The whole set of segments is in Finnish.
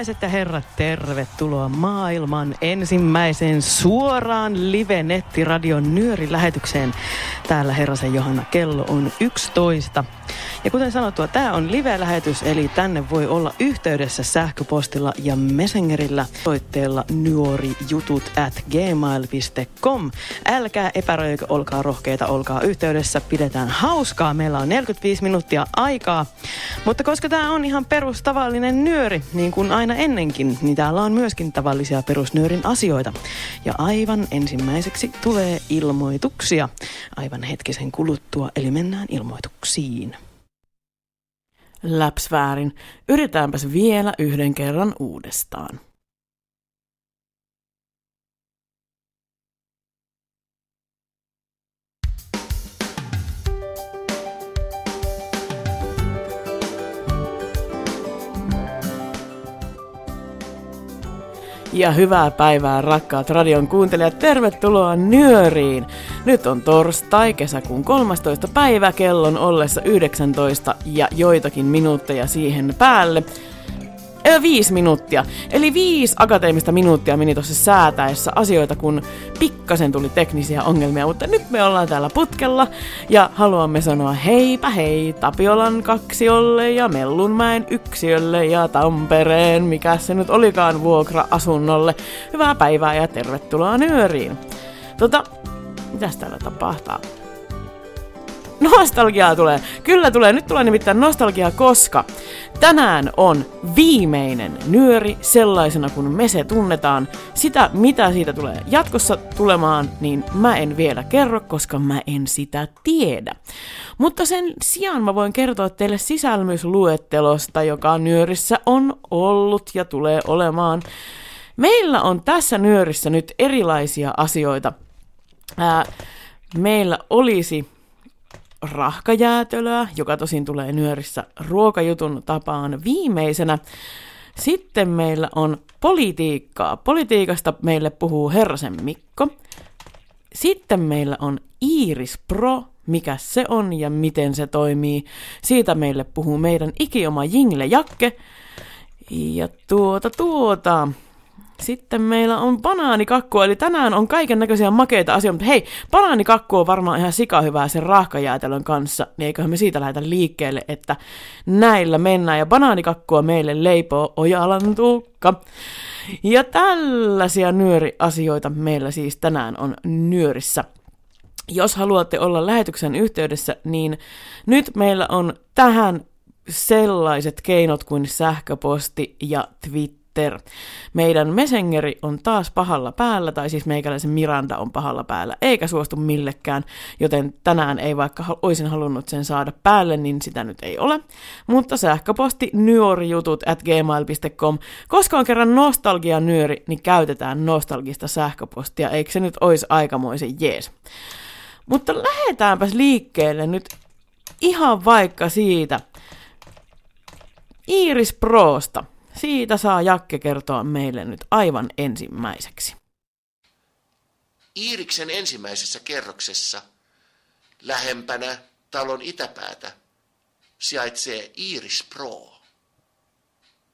Naiset ja herrat, tervetuloa maailman ensimmäiseen suoraan live-nettiradion nyörilähetykseen. Täällä Herrasen Johanna kello on 11. Ja kuten sanottua, tämä on live-lähetys, eli tänne voi olla yhteydessä sähköpostilla ja messengerillä soitteella nuorijutut at gmail.com. Älkää epäröikö, olkaa rohkeita, olkaa yhteydessä, pidetään hauskaa. Meillä on 45 minuuttia aikaa. Mutta koska tämä on ihan perustavallinen nyöri, niin kuin aina ennenkin, niin täällä on myöskin tavallisia perusnyörin asioita. Ja aivan ensimmäiseksi tulee ilmoituksia aivan hetkisen kuluttua, eli mennään ilmoituksiin. Läps väärin. Yritetäänpäs vielä yhden kerran uudestaan. Ja hyvää päivää rakkaat radion kuuntelijat, tervetuloa Nyöriin! Nyt on torstai, kesäkuun 13. päivä, kellon ollessa 19 ja joitakin minuutteja siihen päälle. Ö, viisi minuuttia. Eli viisi akateemista minuuttia meni tuossa säätäessä asioita, kun pikkasen tuli teknisiä ongelmia, mutta nyt me ollaan täällä putkella ja haluamme sanoa heipä hei Tapiolan kaksiolle ja Mellunmäen yksiölle ja Tampereen, mikä se nyt olikaan vuokra-asunnolle. Hyvää päivää ja tervetuloa nyöriin. Tota, mitäs täällä tapahtuu? Nostalgiaa tulee. Kyllä tulee. Nyt tulee nimittäin nostalgiaa, koska tänään on viimeinen nyöri sellaisena kuin me se tunnetaan. Sitä, mitä siitä tulee jatkossa tulemaan, niin mä en vielä kerro, koska mä en sitä tiedä. Mutta sen sijaan mä voin kertoa teille sisälmysluettelosta, joka nyörissä on ollut ja tulee olemaan. Meillä on tässä nyörissä nyt erilaisia asioita. Ää, meillä olisi rahkajäätölöä, joka tosin tulee nyörissä ruokajutun tapaan viimeisenä. Sitten meillä on politiikkaa. Politiikasta meille puhuu Herrasen Mikko. Sitten meillä on Iris Pro, mikä se on ja miten se toimii. Siitä meille puhuu meidän ikioma Jingle Jakke. Ja tuota tuota, sitten meillä on banaanikakku, eli tänään on kaiken näköisiä makeita asioita, mutta hei, banaanikakku on varmaan ihan sikahyvää sen rahkajäätelön kanssa, niin eiköhän me siitä lähdetä liikkeelle, että näillä mennään, ja banaanikakku meille leipoo Ojalan tuukka. Ja tällaisia nyöriasioita meillä siis tänään on nyörissä. Jos haluatte olla lähetyksen yhteydessä, niin nyt meillä on tähän sellaiset keinot kuin sähköposti ja Twitter Twitter. Meidän Messengeri on taas pahalla päällä, tai siis meikäläisen Miranda on pahalla päällä, eikä suostu millekään, joten tänään ei vaikka olisin halunnut sen saada päälle, niin sitä nyt ei ole. Mutta sähköposti nyorijutut at gmail.com. Koska on kerran nostalgia nyöri, niin käytetään nostalgista sähköpostia, eikö se nyt olisi aikamoisen jees. Mutta lähdetäänpäs liikkeelle nyt ihan vaikka siitä Iris Prosta. Siitä saa Jakke kertoa meille nyt aivan ensimmäiseksi. Iiriksen ensimmäisessä kerroksessa lähempänä talon itäpäätä sijaitsee Iiris Pro.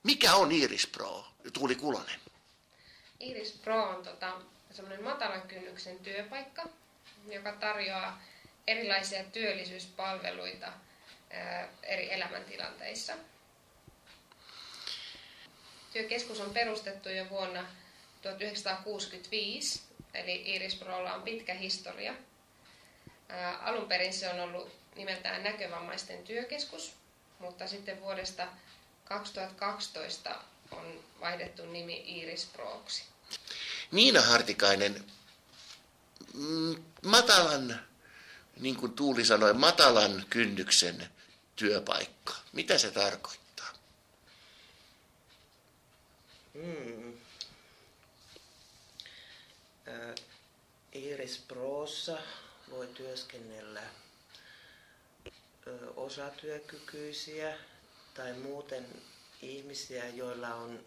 Mikä on Iiris Pro, Tuuli Kulonen? Iiris Pro on tota, semmoinen matalan kynnyksen työpaikka, joka tarjoaa erilaisia työllisyyspalveluita ää, eri elämäntilanteissa. Työkeskus on perustettu jo vuonna 1965, eli Iris Prolla on pitkä historia. Ää, alun perin se on ollut nimeltään näkövammaisten työkeskus, mutta sitten vuodesta 2012 on vaihdettu nimi Iris Proksi. Niina Hartikainen, mm, matalan, niin kuin Tuuli sanoi, matalan kynnyksen työpaikka. Mitä se tarkoittaa? Mm. Äh, Iris Proossa voi työskennellä äh, osatyökykyisiä tai muuten ihmisiä, joilla on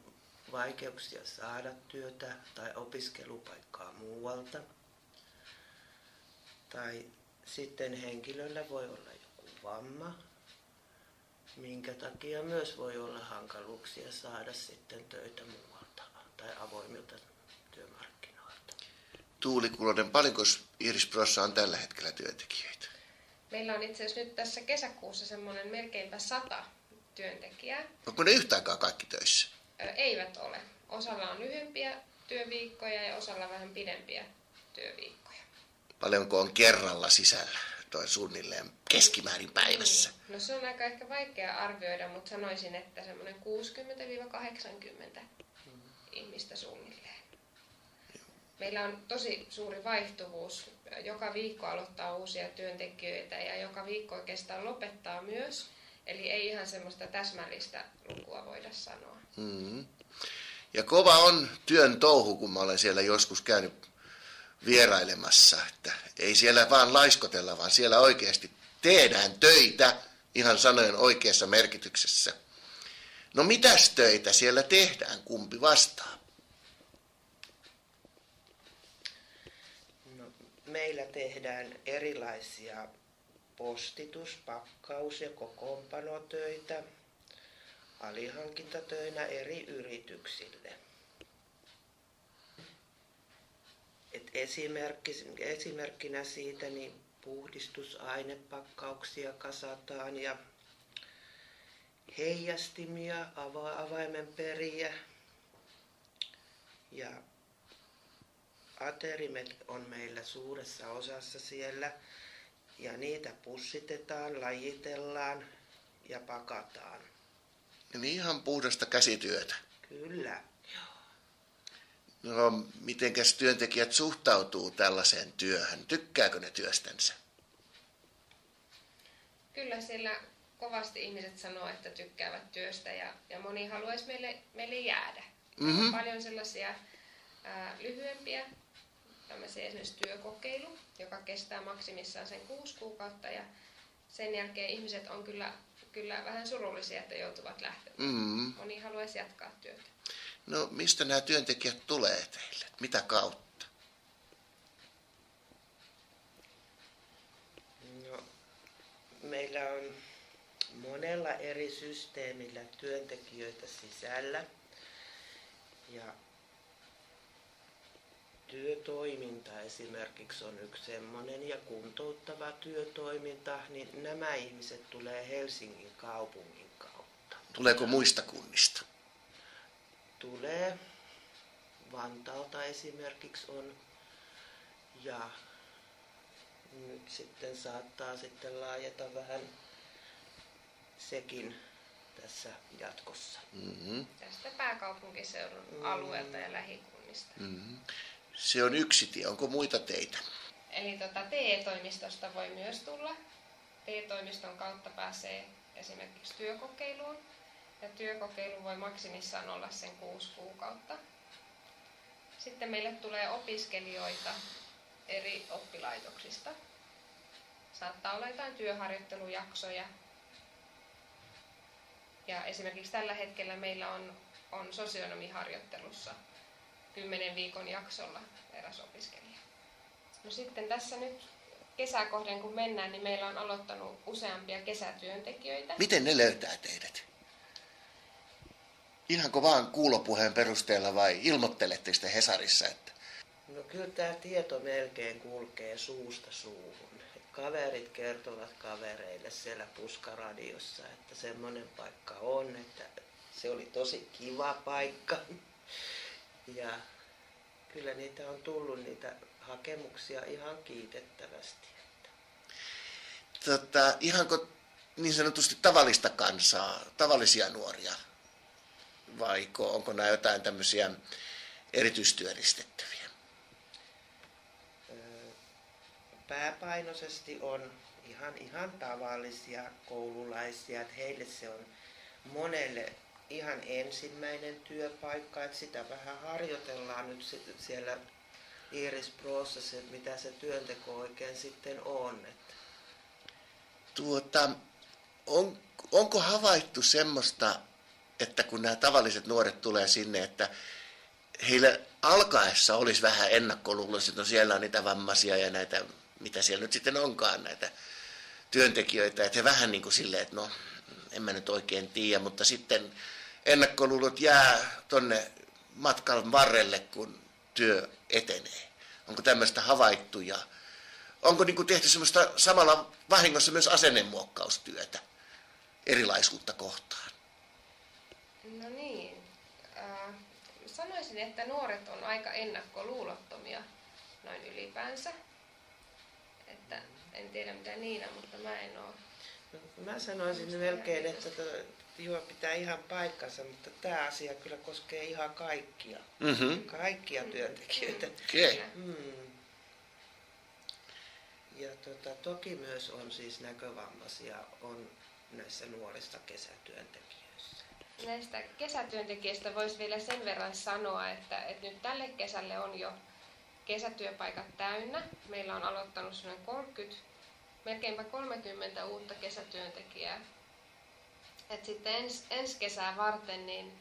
vaikeuksia saada työtä tai opiskelupaikkaa muualta. Tai sitten henkilöllä voi olla joku vamma minkä takia myös voi olla hankaluuksia saada sitten töitä muualta tai avoimilta työmarkkinoilta. Tuuli Kulonen, paljonko Iris Prossa on tällä hetkellä työntekijöitä? Meillä on itse asiassa nyt tässä kesäkuussa semmoinen melkeinpä sata työntekijää. Onko ne yhtäänkään kaikki töissä? Eivät ole. Osalla on lyhyempiä työviikkoja ja osalla vähän pidempiä työviikkoja. Paljonko on kerralla sisällä toi suunnilleen keskimäärin päivässä? Niin. No se on aika ehkä vaikea arvioida, mutta sanoisin, että semmoinen 60-80 ihmistä suunnilleen. Meillä on tosi suuri vaihtuvuus. Joka viikko aloittaa uusia työntekijöitä ja joka viikko oikeastaan lopettaa myös. Eli ei ihan semmoista täsmällistä lukua voida sanoa. Mm. Ja kova on työn touhu, kun mä olen siellä joskus käynyt vierailemassa. Että ei siellä vaan laiskotella, vaan siellä oikeasti tehdään töitä ihan sanojen oikeassa merkityksessä. No mitäs töitä siellä tehdään, kumpi vastaa? No, meillä tehdään erilaisia postitus, pakkaus- ja kokoonpanotöitä alihankintatöinä eri yrityksille. Et esimerkki, esimerkkinä siitä niin puhdistusainepakkauksia kasataan ja heijastimia, ava- avaimenperiä ja aterimet on meillä suuressa osassa siellä ja niitä pussitetaan, lajitellaan ja pakataan. Eli ihan puhdasta käsityötä. Kyllä. No, mitenkäs työntekijät suhtautuu tällaiseen työhön? Tykkääkö ne työstänsä? Kyllä siellä kovasti ihmiset sanoo, että tykkäävät työstä ja, ja moni haluaisi meille, meille jäädä. Mm-hmm. On paljon sellaisia ää, lyhyempiä, tämmöisiä esimerkiksi työkokeilu, joka kestää maksimissaan sen kuusi kuukautta ja sen jälkeen ihmiset on kyllä, kyllä vähän surullisia, että joutuvat lähtemään. Mm-hmm. Moni haluaisi jatkaa työtä. No mistä nämä työntekijät tulee teille? Mitä kautta? No, meillä on monella eri systeemillä työntekijöitä sisällä. Ja työtoiminta esimerkiksi on yksi semmoinen ja kuntouttava työtoiminta, niin nämä ihmiset tulee Helsingin kaupungin kautta. Tuleeko muista kunnista? Tulee. Vantaalta esimerkiksi on. Ja nyt sitten saattaa sitten laajata vähän sekin tässä jatkossa. Mm-hmm. Tästä pääkaupunkiseudun mm-hmm. alueelta ja lähikunnista. Mm-hmm. Se on yksi tie. Onko muita teitä? Eli tota, TE-toimistosta voi myös tulla. TE-toimiston kautta pääsee esimerkiksi työkokeiluun ja työkokeilu voi maksimissaan olla sen kuusi kuukautta. Sitten meille tulee opiskelijoita eri oppilaitoksista. Saattaa olla jotain työharjoittelujaksoja. Ja esimerkiksi tällä hetkellä meillä on, on sosionomiharjoittelussa 10 viikon jaksolla eräs opiskelija. No sitten tässä nyt kesäkohden kun mennään, niin meillä on aloittanut useampia kesätyöntekijöitä. Miten ne löytää teidät? Ihanko vaan kuulopuheen perusteella vai ilmoittelette sitä Hesarissa? Että... No kyllä tämä tieto melkein kulkee suusta suuhun. Kaverit kertovat kavereille siellä puskaradiossa, että semmoinen paikka on, että se oli tosi kiva paikka. Ja kyllä niitä on tullut niitä hakemuksia ihan kiitettävästi. Tota, ihanko niin sanotusti tavallista kansaa, tavallisia nuoria vai onko nämä jotain tämmöisiä erityistyöllistettäviä? Pääpainoisesti on ihan, ihan tavallisia koululaisia, että heille se on monelle ihan ensimmäinen työpaikka, että sitä vähän harjoitellaan nyt siellä Iris Prossa se, että mitä se työnteko oikein sitten on. Että Tuota, on, onko havaittu semmoista, että kun nämä tavalliset nuoret tulee sinne, että heillä alkaessa olisi vähän ennakkoluuloisia, että no siellä on niitä vammaisia ja näitä, mitä siellä nyt sitten onkaan, näitä työntekijöitä, että he vähän niin kuin silleen, että no, en mä nyt oikein tiedä, mutta sitten ennakkoluulot jää tonne matkan varrelle, kun työ etenee. Onko tämmöistä havaittu ja onko niin kuin tehty semmoista samalla vahingossa myös asennemuokkaustyötä erilaisuutta kohtaan? No niin. Äh, sanoisin, että nuoret on aika ennakkoluulottomia noin ylipäänsä. Että en tiedä mitä Niina, mutta mä en ole. No, mä sanoisin melkein, että to, joo, pitää ihan paikkansa, mutta tämä asia kyllä koskee ihan kaikkia. Mm-hmm. Kaikkia työntekijöitä. Okei. Okay. Mm. Ja tota, toki myös on siis näkövammaisia on näissä nuorissa kesätyöntekijöissä. Näistä kesätyöntekijöistä voisi vielä sen verran sanoa, että, että nyt tälle kesälle on jo kesätyöpaikat täynnä. Meillä on aloittanut noin 30, melkeinpä 30 uutta kesätyöntekijää. Et sitten ens, ensi kesää varten niin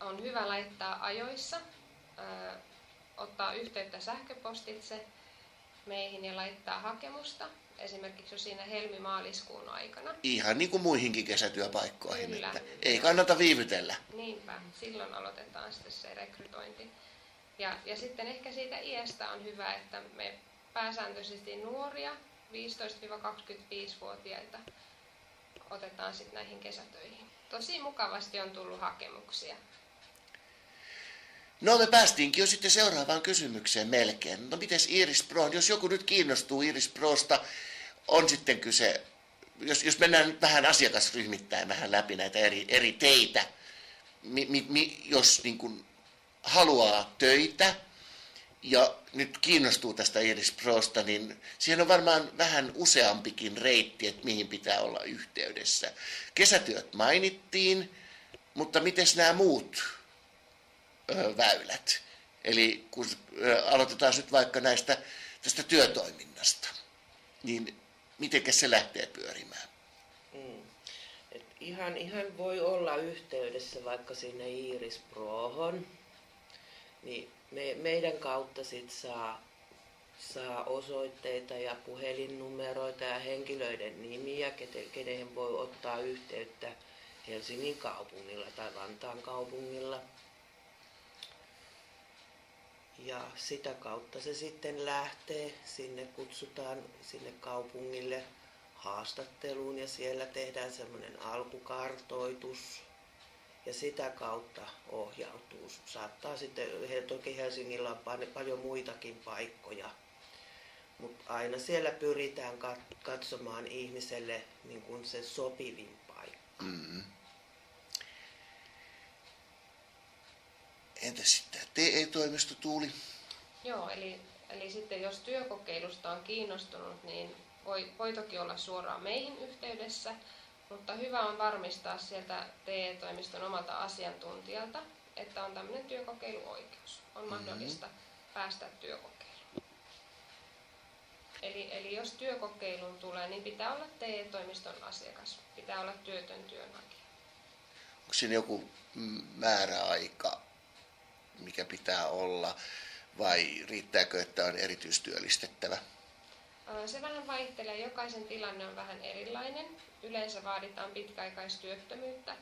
on hyvä laittaa ajoissa, ö, ottaa yhteyttä sähköpostitse meihin ja laittaa hakemusta, esimerkiksi jo siinä helmi-maaliskuun aikana. Ihan niin kuin muihinkin kesätyöpaikkoihin, Kyllä. että ei kannata viivytellä. Niinpä, silloin aloitetaan sitten se rekrytointi. Ja, ja sitten ehkä siitä iästä on hyvä, että me pääsääntöisesti nuoria, 15-25-vuotiaita, otetaan sitten näihin kesätöihin. Tosi mukavasti on tullut hakemuksia. No me päästiinkin jo sitten seuraavaan kysymykseen melkein. No mites Iris Pro, jos joku nyt kiinnostuu Iris Prosta, on sitten kyse, jos, jos mennään vähän asiakasryhmittäin vähän läpi näitä eri, eri teitä, mi, mi, mi, jos niin kuin haluaa töitä ja nyt kiinnostuu tästä Iris Prosta, niin siihen on varmaan vähän useampikin reitti, että mihin pitää olla yhteydessä. Kesätyöt mainittiin, mutta miten nämä muut väylät? Eli kun aloitetaan nyt vaikka näistä tästä työtoiminnasta, niin miten se lähtee pyörimään? Mm. Et ihan, ihan voi olla yhteydessä vaikka sinne Iris Prohon, niin me, meidän kautta sit saa, saa osoitteita ja puhelinnumeroita ja henkilöiden nimiä, kete, keneen voi ottaa yhteyttä Helsingin kaupungilla tai Vantaan kaupungilla. Ja sitä kautta se sitten lähtee, sinne kutsutaan sinne kaupungille haastatteluun ja siellä tehdään semmoinen alkukartoitus ja sitä kautta ohjautuu. Saattaa sitten, toki Helsingillä on paljon muitakin paikkoja, mutta aina siellä pyritään katsomaan ihmiselle niin kuin se sopivin paikka. Mm. Entäs sitten TE-toimisto Tuuli? Joo, eli, eli sitten jos työkokeilusta on kiinnostunut, niin voi, voi toki olla suoraan meihin yhteydessä, mutta hyvä on varmistaa sieltä TE-toimiston omalta asiantuntijalta, että on tämmöinen työkokeiluoikeus. On mm-hmm. mahdollista päästä työkokeiluun. Eli, eli jos työkokeiluun tulee, niin pitää olla TE-toimiston asiakas. Pitää olla työtön työnhakija. Onko siinä joku määräaika, mikä pitää olla, vai riittääkö, että on erityistyöllistettävä? Se vähän vaihtelee. Jokaisen tilanne on vähän erilainen. Yleensä vaaditaan pitkäaikaistyöttömyyttä,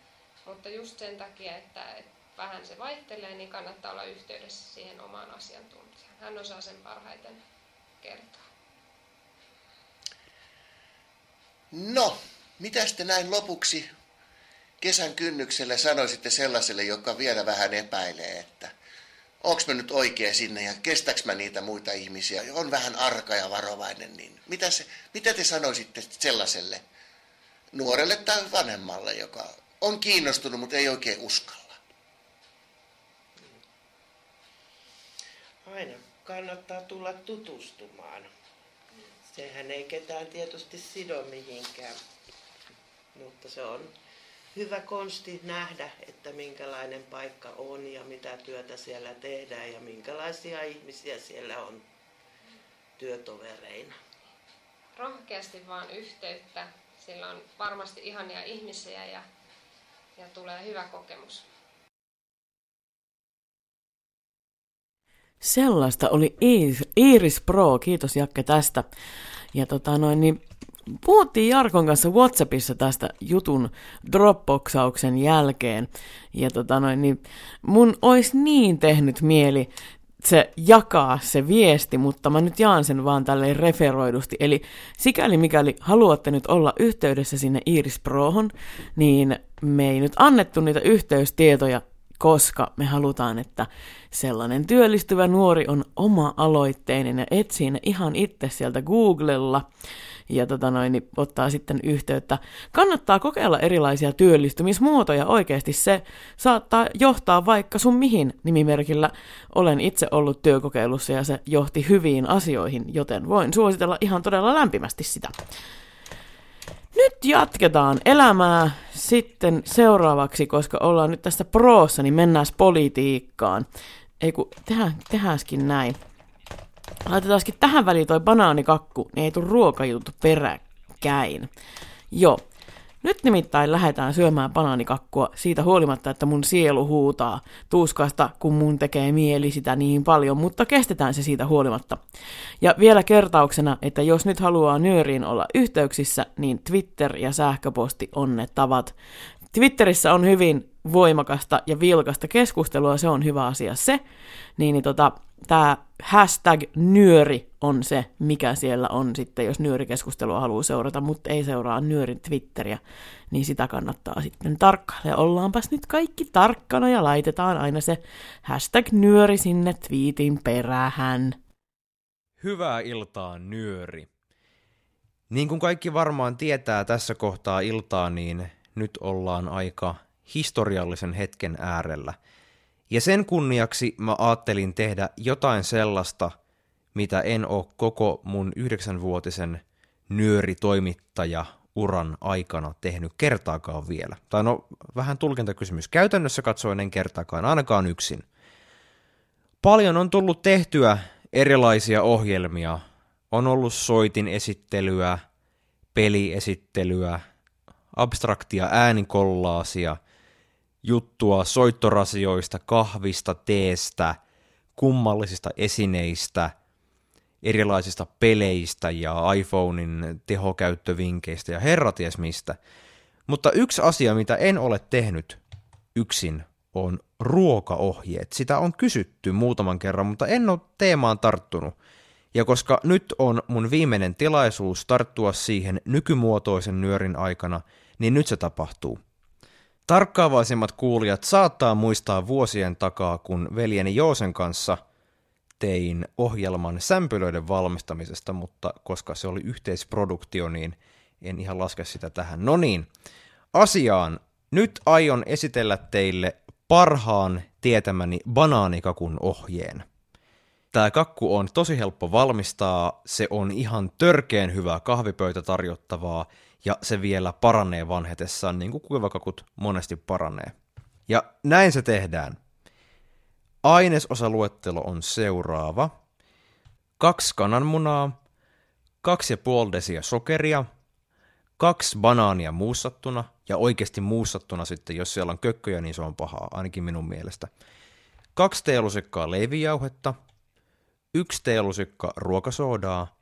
mutta just sen takia, että, vähän se vaihtelee, niin kannattaa olla yhteydessä siihen omaan asiantuntijaan. Hän osaa sen parhaiten kertoa. No, mitä sitten näin lopuksi kesän kynnyksellä sanoisitte sellaiselle, joka vielä vähän epäilee, että onko mä nyt oikein sinne ja kestäks mä niitä muita ihmisiä, on vähän arka ja varovainen, niin mitä, se, mitä te sanoisitte sellaiselle nuorelle tai vanhemmalle, joka on kiinnostunut, mutta ei oikein uskalla? Aina kannattaa tulla tutustumaan. Sehän ei ketään tietysti sido mihinkään, mutta se on hyvä konsti nähdä, että minkälainen paikka on ja mitä työtä siellä tehdään ja minkälaisia ihmisiä siellä on työtovereina. Rohkeasti vaan yhteyttä. Sillä on varmasti ihania ihmisiä ja, ja tulee hyvä kokemus. Sellaista oli Iris Pro, kiitos Jakke tästä. Ja tota noin, niin puhuttiin Jarkon kanssa Whatsappissa tästä jutun Dropboxauksen jälkeen. Ja tota noin, niin mun olisi niin tehnyt mieli se jakaa se viesti, mutta mä nyt jaan sen vaan tälleen referoidusti. Eli sikäli mikäli haluatte nyt olla yhteydessä sinne Iris Prohon, niin me ei nyt annettu niitä yhteystietoja koska me halutaan, että sellainen työllistyvä nuori on oma-aloitteinen ja etsii ne ihan itse sieltä Googlella ja tota noin, niin ottaa sitten yhteyttä. Kannattaa kokeilla erilaisia työllistymismuotoja. Oikeasti se saattaa johtaa vaikka sun mihin nimimerkillä. Olen itse ollut työkokeilussa ja se johti hyviin asioihin, joten voin suositella ihan todella lämpimästi sitä. Nyt jatketaan elämää sitten seuraavaksi, koska ollaan nyt tässä proossa, niin mennään politiikkaan. Ei kun, tehdään, tehdäänskin näin. Laitetaankin tähän väliin toi banaanikakku, niin ei tule ruokajuttu peräkkäin. Joo, nyt nimittäin lähdetään syömään bananikakkua siitä huolimatta, että mun sielu huutaa tuskasta, kun mun tekee mieli sitä niin paljon, mutta kestetään se siitä huolimatta. Ja vielä kertauksena, että jos nyt haluaa nyöriin olla yhteyksissä, niin Twitter ja sähköposti on ne tavat. Twitterissä on hyvin voimakasta ja vilkasta keskustelua, se on hyvä asia se, niin, niin tota, tämä hashtag nyöri on se, mikä siellä on sitten, jos nyörikeskustelua haluaa seurata, mutta ei seuraa nyörin Twitteriä, niin sitä kannattaa sitten tarkkailla. Ja ollaanpas nyt kaikki tarkkana ja laitetaan aina se hashtag nyöri sinne twiitin perähän. Hyvää iltaa, nyöri. Niin kuin kaikki varmaan tietää tässä kohtaa iltaa, niin nyt ollaan aika historiallisen hetken äärellä – ja sen kunniaksi mä ajattelin tehdä jotain sellaista, mitä en ole koko mun yhdeksänvuotisen nyöritoimittaja uran aikana tehnyt kertaakaan vielä. Tai no, vähän tulkintakysymys. Käytännössä katsoen en kertaakaan, ainakaan yksin. Paljon on tullut tehtyä erilaisia ohjelmia. On ollut soitin esittelyä, peliesittelyä, abstraktia äänikollaasia, juttua soittorasioista, kahvista, teestä, kummallisista esineistä, erilaisista peleistä ja iPhonein tehokäyttövinkkeistä ja herraties mistä. Mutta yksi asia, mitä en ole tehnyt yksin, on ruokaohjeet. Sitä on kysytty muutaman kerran, mutta en ole teemaan tarttunut. Ja koska nyt on mun viimeinen tilaisuus tarttua siihen nykymuotoisen nyörin aikana, niin nyt se tapahtuu. Tarkkaavaisimmat kuulijat saattaa muistaa vuosien takaa, kun veljeni Joosen kanssa tein ohjelman sämpylöiden valmistamisesta, mutta koska se oli yhteisproduktio, niin en ihan laske sitä tähän. No niin, asiaan. Nyt aion esitellä teille parhaan tietämäni banaanikakun ohjeen. Tämä kakku on tosi helppo valmistaa, se on ihan törkeen hyvää kahvipöytä tarjottavaa ja se vielä paranee vanhetessaan, niin kuin kuivakakut monesti paranee. Ja näin se tehdään. Ainesosaluettelo on seuraava. Kaksi kananmunaa, kaksi ja puoli desiä sokeria, kaksi banaania muussattuna, ja oikeasti muussattuna sitten, jos siellä on kökköjä, niin se on pahaa, ainakin minun mielestä. Kaksi teelusikkaa leivijauhetta, yksi teelusikka ruokasoodaa,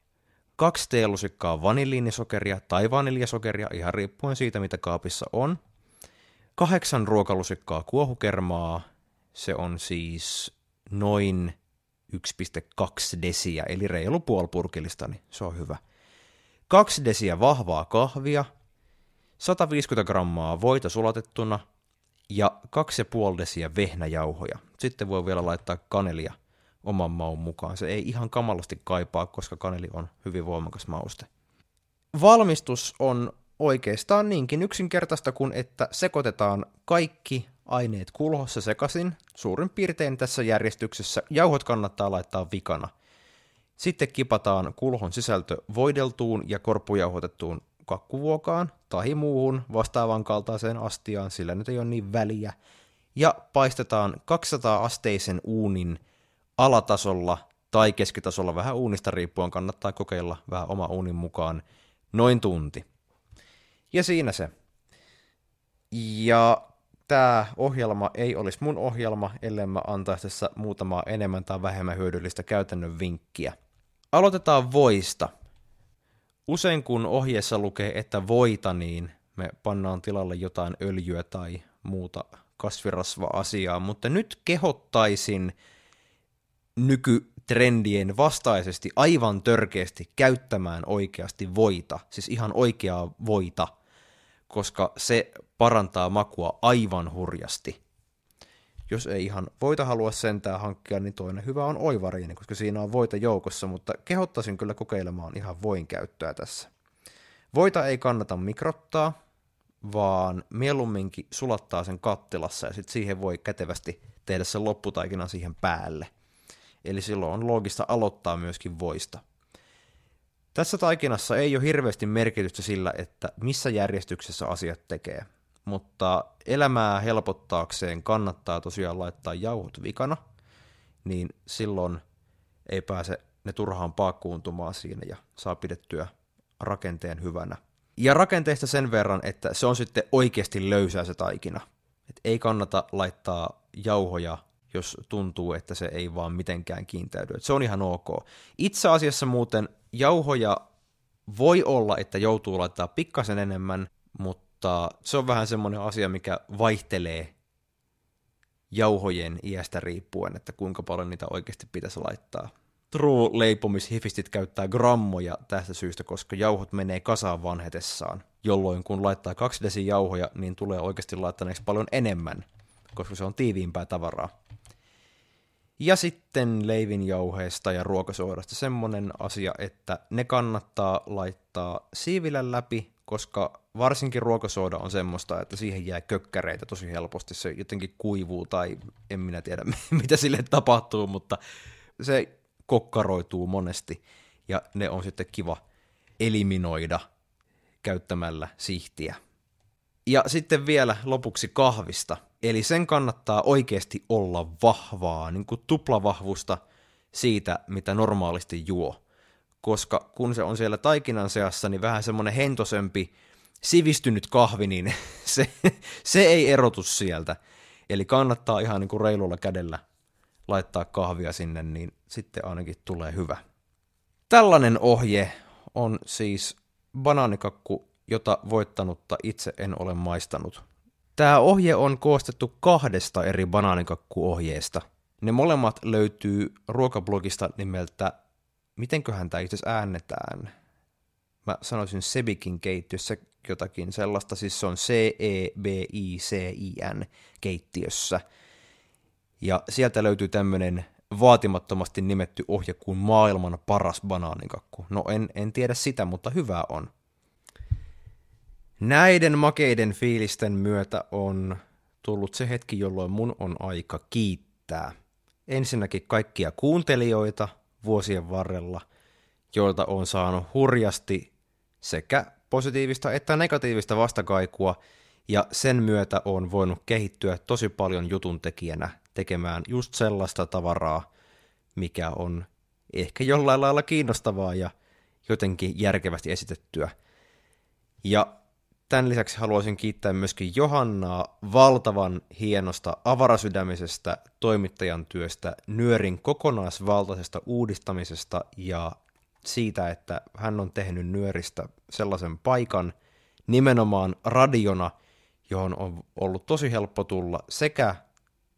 kaksi teelusikkaa vanilliinisokeria tai vaniljasokeria, ihan riippuen siitä, mitä kaapissa on. Kahdeksan ruokalusikkaa kuohukermaa, se on siis noin 1,2 desiä, eli reilu puolipurkillista, niin se on hyvä. Kaksi desiä vahvaa kahvia, 150 grammaa voita sulatettuna ja 2,5 desiä vehnäjauhoja. Sitten voi vielä laittaa kanelia oman maun mukaan. Se ei ihan kamalasti kaipaa, koska kaneli on hyvin voimakas mauste. Valmistus on oikeastaan niinkin yksinkertaista kuin, että sekoitetaan kaikki aineet kulhossa sekaisin, suurin piirtein tässä järjestyksessä. Jauhot kannattaa laittaa vikana. Sitten kipataan kulhon sisältö voideltuun ja korpujauhotettuun kakkuvuokaan tai muuhun vastaavan kaltaiseen astiaan, sillä nyt ei ole niin väliä. Ja paistetaan 200 asteisen uunin alatasolla tai keskitasolla vähän uunista riippuen, kannattaa kokeilla vähän oma uunin mukaan noin tunti. Ja siinä se. Ja tämä ohjelma ei olisi mun ohjelma, ellei mä antaisi tässä muutamaa enemmän tai vähemmän hyödyllistä käytännön vinkkiä. Aloitetaan voista. Usein kun ohjeessa lukee, että voita, niin me pannaan tilalle jotain öljyä tai muuta kasvirasva-asiaa, mutta nyt kehottaisin nykytrendien vastaisesti aivan törkeästi käyttämään oikeasti voita, siis ihan oikeaa voita, koska se parantaa makua aivan hurjasti. Jos ei ihan voita halua sentään hankkia, niin toinen hyvä on oivariini, koska siinä on voita joukossa, mutta kehottaisin kyllä kokeilemaan ihan voin käyttöä tässä. Voita ei kannata mikrottaa, vaan mieluumminkin sulattaa sen kattilassa ja sitten siihen voi kätevästi tehdä sen lopputaikinan siihen päälle. Eli silloin on loogista aloittaa myöskin voista. Tässä taikinassa ei ole hirveästi merkitystä sillä, että missä järjestyksessä asiat tekee, mutta elämää helpottaakseen kannattaa tosiaan laittaa jauhot vikana, niin silloin ei pääse ne turhaan paakkuuntumaan siinä ja saa pidettyä rakenteen hyvänä. Ja rakenteesta sen verran, että se on sitten oikeasti löysää se taikina. Et ei kannata laittaa jauhoja, jos tuntuu, että se ei vaan mitenkään kiintäydy. Se on ihan ok. Itse asiassa muuten jauhoja voi olla, että joutuu laittaa pikkasen enemmän, mutta se on vähän semmoinen asia, mikä vaihtelee jauhojen iästä riippuen, että kuinka paljon niitä oikeasti pitäisi laittaa. True-leipomishifistit käyttää grammoja tästä syystä, koska jauhot menee kasaan vanhetessaan, jolloin kun laittaa kaksi desi jauhoja, niin tulee oikeasti laittaneeksi paljon enemmän, koska se on tiiviimpää tavaraa. Ja sitten leivinjauheesta ja ruokasoodasta semmonen asia, että ne kannattaa laittaa siivilän läpi, koska varsinkin ruokasooda on semmoista, että siihen jää kökkäreitä tosi helposti. Se jotenkin kuivuu tai en minä tiedä mitä sille tapahtuu, mutta se kokkaroituu monesti ja ne on sitten kiva eliminoida käyttämällä sihtiä. Ja sitten vielä lopuksi kahvista. Eli sen kannattaa oikeasti olla vahvaa, niin kuin tuplavahvusta siitä, mitä normaalisti juo. Koska kun se on siellä taikinan seassa, niin vähän semmoinen hentosempi, sivistynyt kahvi, niin se, se ei erotu sieltä. Eli kannattaa ihan niin kuin reilulla kädellä laittaa kahvia sinne, niin sitten ainakin tulee hyvä. Tällainen ohje on siis banaanikakku, jota voittanutta itse en ole maistanut. Tämä ohje on koostettu kahdesta eri banaanikakkuohjeesta. Ne molemmat löytyy ruokablogista nimeltä, mitenköhän tämä itse äännetään? Mä sanoisin Sebikin keittiössä jotakin sellaista, siis se on C-E-B-I-C-I-N keittiössä – ja sieltä löytyy tämmöinen vaatimattomasti nimetty ohje kuin maailman paras banaanikakku. No en, en tiedä sitä, mutta hyvä on. Näiden makeiden fiilisten myötä on tullut se hetki, jolloin mun on aika kiittää. Ensinnäkin kaikkia kuuntelijoita vuosien varrella, joilta on saanut hurjasti sekä positiivista että negatiivista vastakaikua, ja sen myötä on voinut kehittyä tosi paljon jutun tekijänä tekemään just sellaista tavaraa, mikä on ehkä jollain lailla kiinnostavaa ja jotenkin järkevästi esitettyä. Ja tämän lisäksi haluaisin kiittää myöskin Johannaa valtavan hienosta avarasydämisestä toimittajan työstä, Nyörin kokonaisvaltaisesta uudistamisesta ja siitä, että hän on tehnyt Nyöristä sellaisen paikan nimenomaan radiona, johon on ollut tosi helppo tulla sekä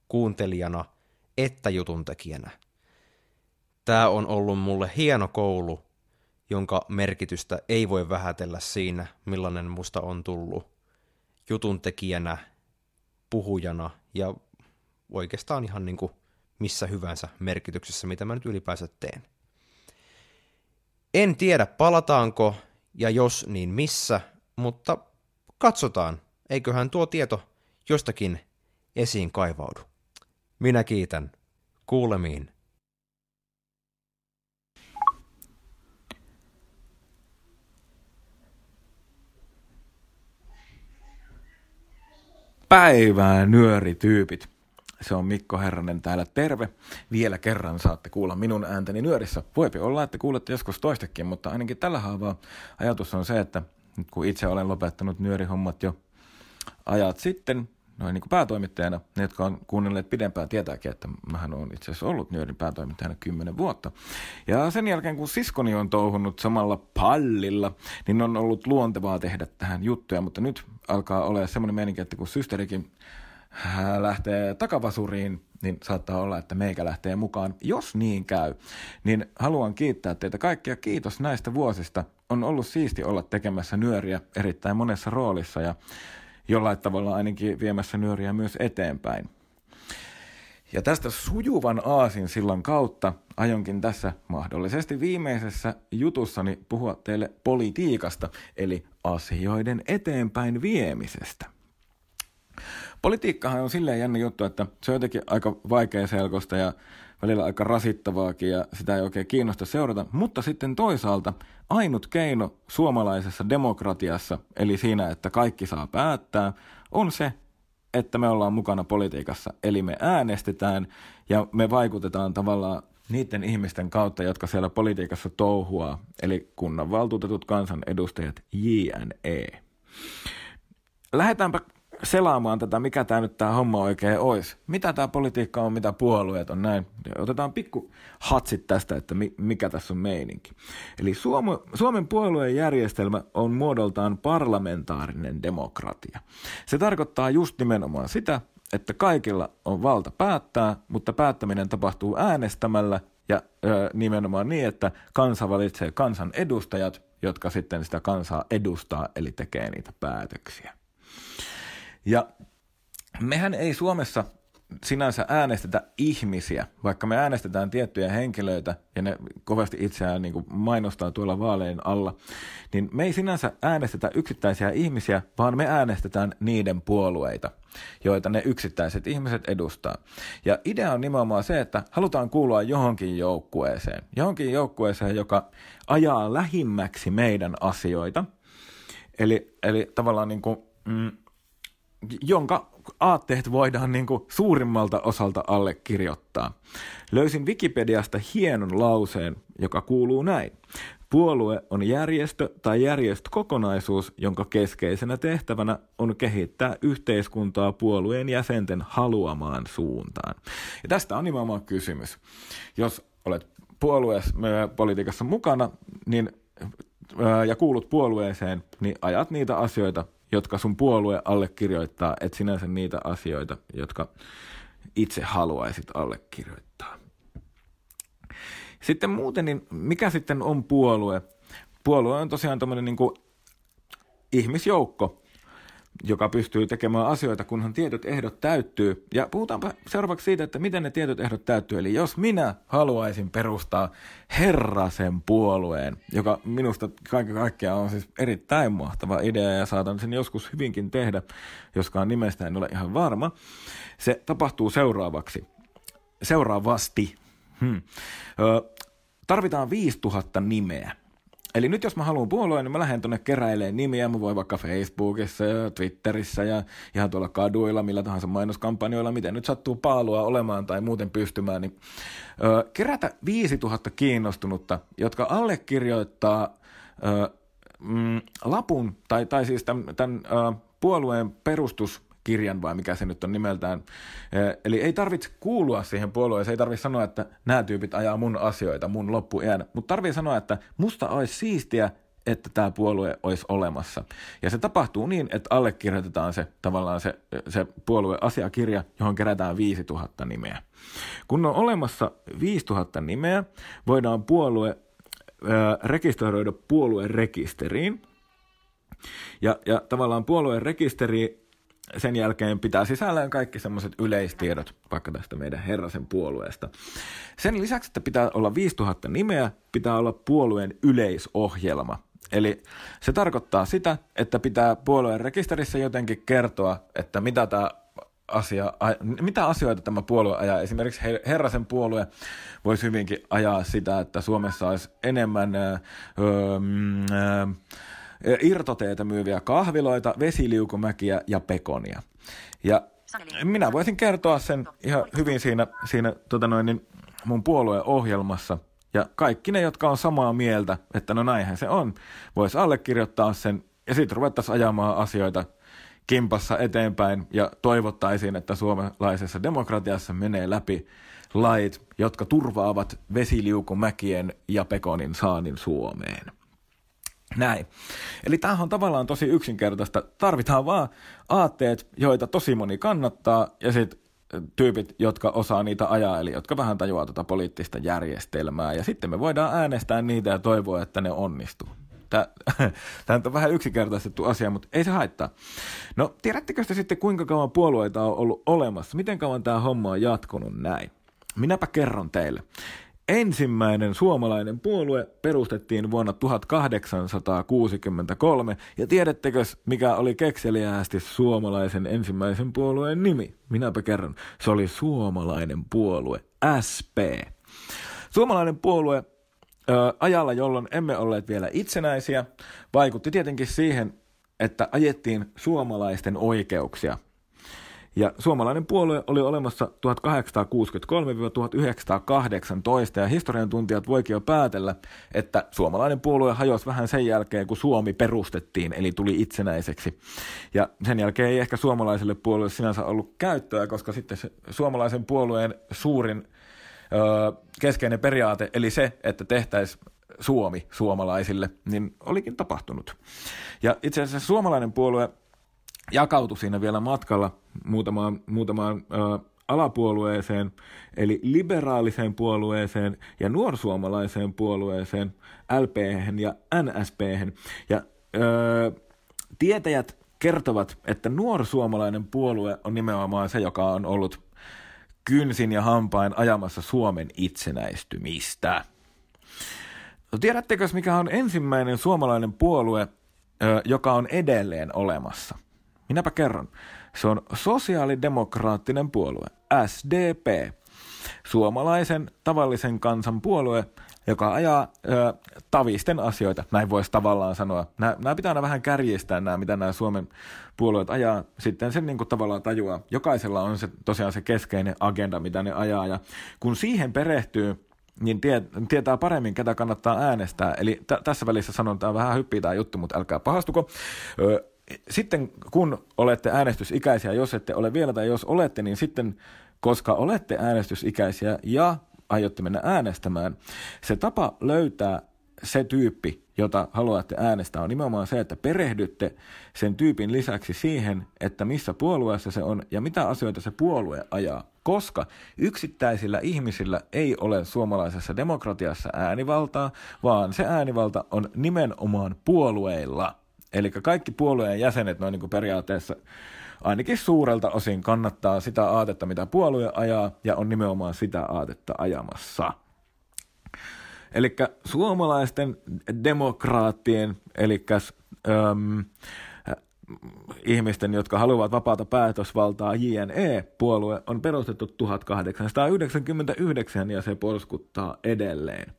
kuuntelijana että jutuntekijänä. Tämä on ollut mulle hieno koulu, jonka merkitystä ei voi vähätellä siinä, millainen musta on tullut jutuntekijänä, puhujana ja oikeastaan ihan niin kuin missä hyvänsä merkityksessä, mitä mä nyt ylipäänsä teen. En tiedä palataanko ja jos niin missä, mutta katsotaan, eiköhän tuo tieto jostakin esiin kaivaudu. Minä kiitän. Kuulemiin. Päivää nyörityypit. Se on Mikko Herranen täällä, terve. Vielä kerran saatte kuulla minun ääntäni nyörissä. Voipi olla, että kuulette joskus toistekin, mutta ainakin tällä haavaa ajatus on se, että nyt kun itse olen lopettanut nyörihommat jo ajat sitten, noin niin kuin päätoimittajana, ne jotka on kuunnelleet pidempään tietääkin, että mähän olen itse asiassa ollut Nyörin päätoimittajana kymmenen vuotta. Ja sen jälkeen, kun siskoni on touhunut samalla pallilla, niin on ollut luontevaa tehdä tähän juttuja, mutta nyt alkaa olla semmoinen meininki, että kun systerikin äh, lähtee takavasuriin, niin saattaa olla, että meikä lähtee mukaan. Jos niin käy, niin haluan kiittää teitä kaikkia. Kiitos näistä vuosista. On ollut siisti olla tekemässä nyöriä erittäin monessa roolissa ja jollain tavalla ainakin viemässä nyöriä myös eteenpäin. Ja tästä sujuvan aasin sillan kautta aionkin tässä mahdollisesti viimeisessä jutussani puhua teille politiikasta, eli asioiden eteenpäin viemisestä. Politiikkahan on silleen jännä juttu, että se on jotenkin aika vaikea selkosta ja välillä aika rasittavaakin ja sitä ei oikein kiinnosta seurata, mutta sitten toisaalta ainut keino suomalaisessa demokratiassa, eli siinä, että kaikki saa päättää, on se, että me ollaan mukana politiikassa. Eli me äänestetään ja me vaikutetaan tavallaan niiden ihmisten kautta, jotka siellä politiikassa touhuaa, eli kunnanvaltuutetut kansanedustajat JNE. Lähdetäänpä selaamaan tätä, mikä tämä nyt tämä homma oikein olisi. Mitä tämä politiikka on, mitä puolueet on näin. Otetaan pikku hatsit tästä, että mikä tässä on meininki. Eli Suom- Suomen puolueen järjestelmä on muodoltaan parlamentaarinen demokratia. Se tarkoittaa just nimenomaan sitä, että kaikilla on valta päättää, mutta päättäminen tapahtuu äänestämällä ja ö, nimenomaan niin, että kansa valitsee kansan edustajat, jotka sitten sitä kansaa edustaa, eli tekee niitä päätöksiä. Ja mehän ei Suomessa sinänsä äänestetä ihmisiä, vaikka me äänestetään tiettyjä henkilöitä ja ne kovasti itseään niin kuin mainostaa tuolla vaalein alla, niin me ei sinänsä äänestetä yksittäisiä ihmisiä, vaan me äänestetään niiden puolueita, joita ne yksittäiset ihmiset edustaa. Ja idea on nimenomaan se, että halutaan kuulua johonkin joukkueeseen, johonkin joukkueeseen, joka ajaa lähimmäksi meidän asioita. Eli, eli tavallaan niin kuin, mm, jonka aatteet voidaan niin kuin suurimmalta osalta allekirjoittaa. Löysin Wikipediasta hienon lauseen, joka kuuluu näin. Puolue on järjestö tai järjestökokonaisuus, jonka keskeisenä tehtävänä on kehittää yhteiskuntaa puolueen jäsenten haluamaan suuntaan. Ja tästä on nimenomaan kysymys. Jos olet puolueessa politiikassa mukana, niin ja kuulut puolueeseen, niin ajat niitä asioita, jotka sun puolue allekirjoittaa, et sinänsä niitä asioita, jotka itse haluaisit allekirjoittaa. Sitten muuten, niin mikä sitten on puolue? Puolue on tosiaan tämmöinen niin ihmisjoukko, joka pystyy tekemään asioita, kunhan tietyt ehdot täyttyy. Ja puhutaanpa seuraavaksi siitä, että miten ne tietyt ehdot täyttyy. Eli jos minä haluaisin perustaa Herrasen puolueen, joka minusta kaiken kaikkiaan on siis erittäin mahtava idea ja saatan sen joskus hyvinkin tehdä, joskaan nimestä en ole ihan varma. Se tapahtuu seuraavaksi. Seuraavasti. Hmm. Ö, tarvitaan 5000 nimeä Eli nyt jos mä haluan puolueen, niin mä lähden tuonne keräilemään nimiä. Mä voin vaikka Facebookissa ja Twitterissä ja ihan tuolla kaduilla, millä tahansa mainoskampanjoilla, miten nyt sattuu paalua olemaan tai muuten pystymään, niin ö, kerätä 5000 kiinnostunutta, jotka allekirjoittaa ö, mm, lapun, tai, tai siis tämän, tämän ö, puolueen perustus kirjan vai mikä se nyt on nimeltään. Eli ei tarvitse kuulua siihen puolueeseen, ei tarvitse sanoa, että nämä tyypit ajaa mun asioita, mun loppuiän, mutta tarvii sanoa, että musta olisi siistiä, että tämä puolue olisi olemassa. Ja se tapahtuu niin, että allekirjoitetaan se tavallaan se, se puolue-asiakirja, johon kerätään 5000 nimeä. Kun on olemassa 5000 nimeä, voidaan puolue ää, rekisteröidä puolueen rekisteriin. Ja, ja tavallaan puolueen rekisteri sen jälkeen pitää sisällään kaikki semmoiset yleistiedot, vaikka tästä meidän Herrasen puolueesta. Sen lisäksi, että pitää olla 5000 nimeä, pitää olla puolueen yleisohjelma. Eli se tarkoittaa sitä, että pitää puolueen rekisterissä jotenkin kertoa, että mitä tämä asia, mitä asioita tämä puolue ajaa. Esimerkiksi Herrasen puolue voisi hyvinkin ajaa sitä, että Suomessa olisi enemmän öö, öö, irtoteitä myyviä kahviloita, vesiliukumäkiä ja pekonia. Ja minä voisin kertoa sen ihan hyvin siinä, siinä tota noin, niin mun puolueen ohjelmassa. Ja kaikki ne, jotka on samaa mieltä, että no näinhän se on, vois allekirjoittaa sen ja sitten ruvettaisiin ajamaan asioita kimpassa eteenpäin ja toivottaisiin, että suomalaisessa demokratiassa menee läpi lait, jotka turvaavat vesiliukumäkien ja pekonin saanin Suomeen. Näin. Eli tämähän on tavallaan tosi yksinkertaista. Tarvitaan vaan aatteet, joita tosi moni kannattaa, ja sitten tyypit, jotka osaa niitä ajaa, eli jotka vähän tajuaa tätä poliittista järjestelmää. Ja sitten me voidaan äänestää niitä ja toivoa, että ne onnistuu. Tämä on vähän yksinkertaistettu asia, mutta ei se haittaa. No, tiedättekö te sitten, kuinka kauan puolueita on ollut olemassa? Miten kauan tämä homma on jatkunut näin? Minäpä kerron teille. Ensimmäinen suomalainen puolue perustettiin vuonna 1863, ja tiedättekö, mikä oli kekseliäästi suomalaisen ensimmäisen puolueen nimi? Minäpä kerron. Se oli suomalainen puolue, SP. Suomalainen puolue ajalla, jolloin emme olleet vielä itsenäisiä, vaikutti tietenkin siihen, että ajettiin suomalaisten oikeuksia. Ja suomalainen puolue oli olemassa 1863-1918, ja historian tuntijat voikin jo päätellä, että suomalainen puolue hajosi vähän sen jälkeen, kun Suomi perustettiin, eli tuli itsenäiseksi. Ja sen jälkeen ei ehkä suomalaiselle puolueelle sinänsä ollut käyttöä, koska sitten se suomalaisen puolueen suurin keskeinen periaate, eli se, että tehtäisiin Suomi suomalaisille, niin olikin tapahtunut. Ja itse asiassa suomalainen puolue jakautui siinä vielä matkalla muutamaan, muutamaan ö, alapuolueeseen, eli liberaaliseen puolueeseen ja nuorsuomalaiseen puolueeseen, LP ja NSP. Ja ö, tietäjät kertovat, että nuorsuomalainen puolue on nimenomaan se, joka on ollut kynsin ja hampain ajamassa Suomen itsenäistymistä. No, tiedättekö, mikä on ensimmäinen suomalainen puolue, joka on edelleen olemassa? Minäpä kerron. Se on sosiaalidemokraattinen puolue, SDP. Suomalaisen tavallisen kansan puolue, joka ajaa ö, tavisten asioita, näin voisi tavallaan sanoa. Nämä, pitää aina vähän kärjistää nämä, mitä nämä Suomen puolueet ajaa, sitten sen niin kuin tavallaan tajuaa. Jokaisella on se tosiaan se keskeinen agenda, mitä ne ajaa, ja kun siihen perehtyy, niin tie, tietää paremmin, ketä kannattaa äänestää. Eli t- tässä välissä sanon, että vähän hyppii tämä juttu, mutta älkää pahastuko. Ö, sitten kun olette äänestysikäisiä, jos ette ole vielä tai jos olette, niin sitten koska olette äänestysikäisiä ja aiotte mennä äänestämään, se tapa löytää se tyyppi, jota haluatte äänestää, on nimenomaan se, että perehdytte sen tyypin lisäksi siihen, että missä puolueessa se on ja mitä asioita se puolue ajaa. Koska yksittäisillä ihmisillä ei ole suomalaisessa demokratiassa äänivaltaa, vaan se äänivalta on nimenomaan puolueilla. Eli kaikki puolueen jäsenet noin niin periaatteessa ainakin suurelta osin kannattaa sitä aatetta, mitä puolue ajaa, ja on nimenomaan sitä aatetta ajamassa. Eli suomalaisten demokraattien, eli äm, ihmisten, jotka haluavat vapaata päätösvaltaa, JNE-puolue on perustettu 1899 ja se porskuttaa edelleen.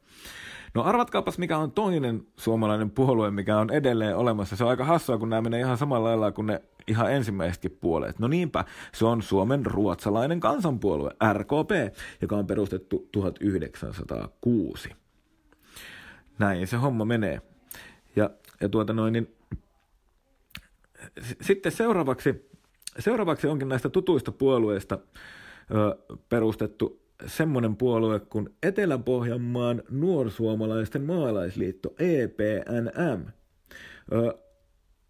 No arvatkaapas, mikä on toinen suomalainen puolue, mikä on edelleen olemassa. Se on aika hassua, kun nämä menee ihan samalla lailla kuin ne ihan ensimmäisetkin puolet. No niinpä, se on Suomen ruotsalainen kansanpuolue, RKP, joka on perustettu 1906. Näin se homma menee. Ja, ja tuota noin, niin sitten seuraavaksi, seuraavaksi onkin näistä tutuista puolueista ö, perustettu semmoinen puolue kuin Etelä-Pohjanmaan nuorsuomalaisten maalaisliitto, EPNM. Ö,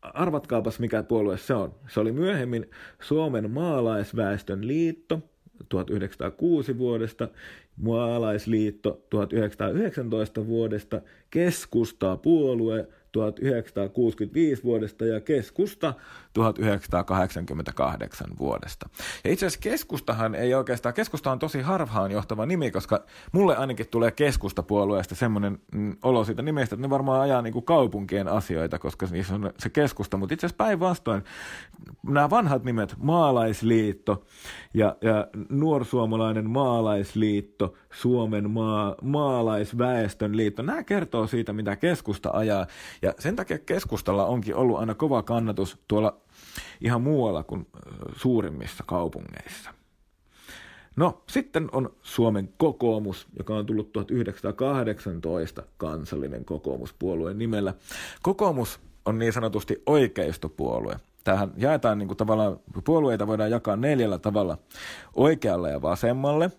arvatkaapas mikä puolue se on. Se oli myöhemmin Suomen maalaisväestön liitto 1906 vuodesta, maalaisliitto 1919 vuodesta, keskusta puolue 1965 vuodesta ja keskusta 1988 vuodesta. Ja itse asiassa keskustahan ei oikeastaan, keskusta on tosi harvaan johtava nimi, koska mulle ainakin tulee keskustapuolueesta semmoinen mm, olo siitä nimestä, että ne varmaan ajaa niin kuin kaupunkien asioita, koska niissä on se keskusta, mutta itse asiassa päinvastoin nämä vanhat nimet, Maalaisliitto ja, ja Nuorsuomalainen Maalaisliitto, Suomen maa, Maalaisväestön liitto, nämä kertoo siitä, mitä keskusta ajaa. Ja sen takia keskustalla onkin ollut aina kova kannatus tuolla ihan muualla kuin suurimmissa kaupungeissa. No, sitten on Suomen kokoomus, joka on tullut 1918 kansallinen kokoomuspuolueen nimellä. Kokoomus on niin sanotusti oikeistopuolue. Tähän jaetaan niin kuin tavallaan, puolueita voidaan jakaa neljällä tavalla. Oikealle ja vasemmalle,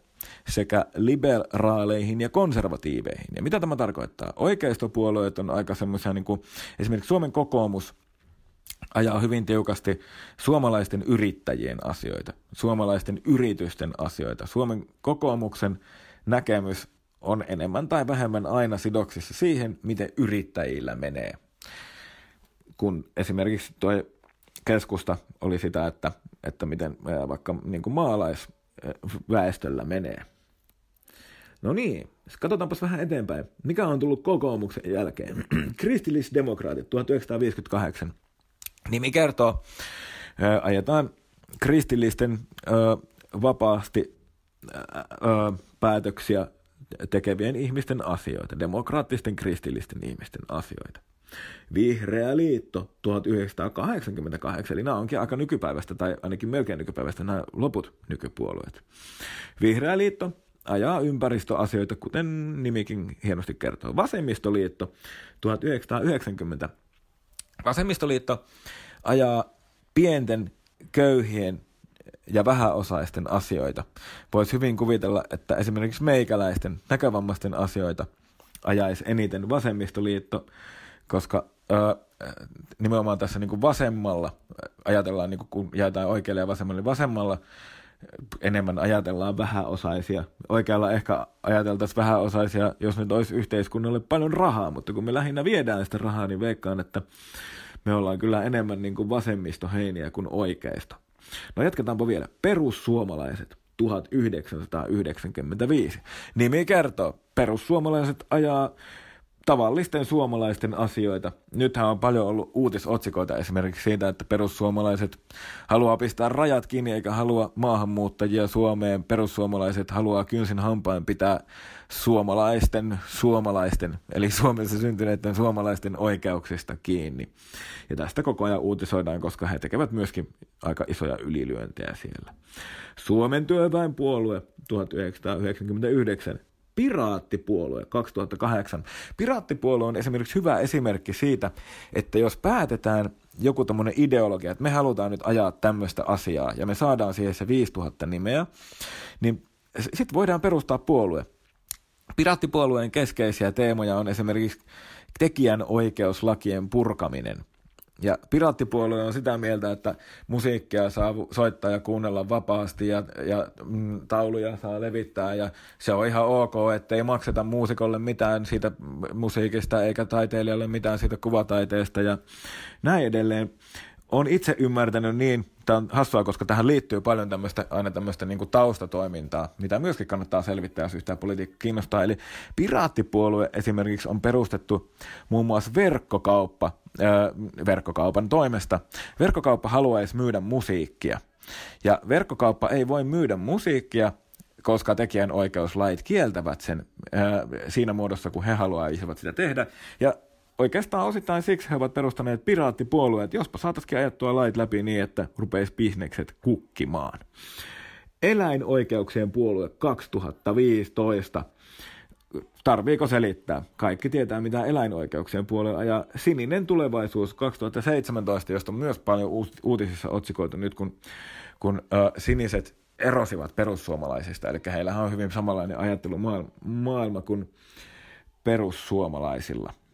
sekä liberaaleihin ja konservatiiveihin. Ja mitä tämä tarkoittaa? Oikeistopuolueet on aika semmoisia, niin kuin esimerkiksi Suomen kokoomus ajaa hyvin tiukasti suomalaisten yrittäjien asioita, suomalaisten yritysten asioita. Suomen kokoomuksen näkemys on enemmän tai vähemmän aina sidoksissa siihen, miten yrittäjillä menee. Kun esimerkiksi tuo keskusta oli sitä, että, että miten vaikka niin kuin maalaisväestöllä menee. No niin, katsotaanpas vähän eteenpäin. Mikä on tullut kokoomuksen jälkeen? Kristillisdemokraatit 1958 Nimi kertoo, ajetaan kristillisten vapaasti päätöksiä tekevien ihmisten asioita, demokraattisten kristillisten ihmisten asioita. Vihreä liitto 1988, eli nämä onkin aika nykypäivästä, tai ainakin melkein nykypäivästä nämä loput nykypuolueet. Vihreä liitto ajaa ympäristöasioita, kuten nimikin hienosti kertoo. Vasemmistoliitto 1990 Vasemmistoliitto ajaa pienten, köyhien ja vähäosaisten asioita. Voisi hyvin kuvitella, että esimerkiksi meikäläisten, näkövammaisten asioita ajaisi eniten vasemmistoliitto, koska ö, nimenomaan tässä niin kuin vasemmalla ajatellaan, niin kuin kun jaetaan oikealle ja vasemmalle, niin vasemmalla enemmän ajatellaan vähäosaisia. Oikealla ehkä ajateltaisiin vähäosaisia, jos nyt olisi yhteiskunnalle paljon rahaa, mutta kun me lähinnä viedään sitä rahaa, niin veikkaan, että me ollaan kyllä enemmän niin kuin vasemmistoheiniä kuin oikeista. No jatketaanpa vielä. Perussuomalaiset 1995. Nimi kertoo, perussuomalaiset ajaa tavallisten suomalaisten asioita. Nythän on paljon ollut uutisotsikoita esimerkiksi siitä, että perussuomalaiset haluaa pistää rajat kiinni eikä halua maahanmuuttajia Suomeen. Perussuomalaiset haluaa kynsin hampain pitää suomalaisten, suomalaisten, eli Suomessa syntyneiden suomalaisten oikeuksista kiinni. Ja tästä koko ajan uutisoidaan, koska he tekevät myöskin aika isoja ylilyöntejä siellä. Suomen työväenpuolue 1999 Piraattipuolue 2008. Piraattipuolue on esimerkiksi hyvä esimerkki siitä, että jos päätetään joku tämmöinen ideologia, että me halutaan nyt ajaa tämmöistä asiaa ja me saadaan siihen se 5000 nimeä, niin sitten voidaan perustaa puolue. Piraattipuolueen keskeisiä teemoja on esimerkiksi tekijän oikeuslakien purkaminen – ja piraattipuolue on sitä mieltä, että musiikkia saa soittaa ja kuunnella vapaasti ja, ja mm, tauluja saa levittää ja se on ihan ok, että ei makseta muusikolle mitään siitä musiikista eikä taiteilijalle mitään siitä kuvataiteesta ja näin edelleen. On itse ymmärtänyt niin, tämä on hassua, koska tähän liittyy paljon tämmöistä, aina tämmöistä niin kuin taustatoimintaa, mitä myöskin kannattaa selvittää, jos yhtään politiikka kiinnostaa. Eli piraattipuolue esimerkiksi on perustettu muun muassa verkkokauppa, äh, verkkokaupan toimesta. Verkkokauppa haluaisi myydä musiikkia. Ja verkkokauppa ei voi myydä musiikkia, koska tekijän oikeuslait kieltävät sen äh, siinä muodossa, kun he haluaisivat sitä tehdä. Ja Oikeastaan osittain siksi he ovat perustaneet piraattipuolueet, jospa saataisiin ajettua lait läpi niin, että rupeisi bisnekset kukkimaan. Eläinoikeuksien puolue 2015. Tarviiko selittää? Kaikki tietää, mitä eläinoikeuksien puolue ajaa. Sininen tulevaisuus 2017, josta on myös paljon uutisissa otsikoitu nyt, kun, kun ö, siniset erosivat perussuomalaisista. Eli heillähän on hyvin samanlainen ajattelumaailma maailma kuin perussuomalaisilla –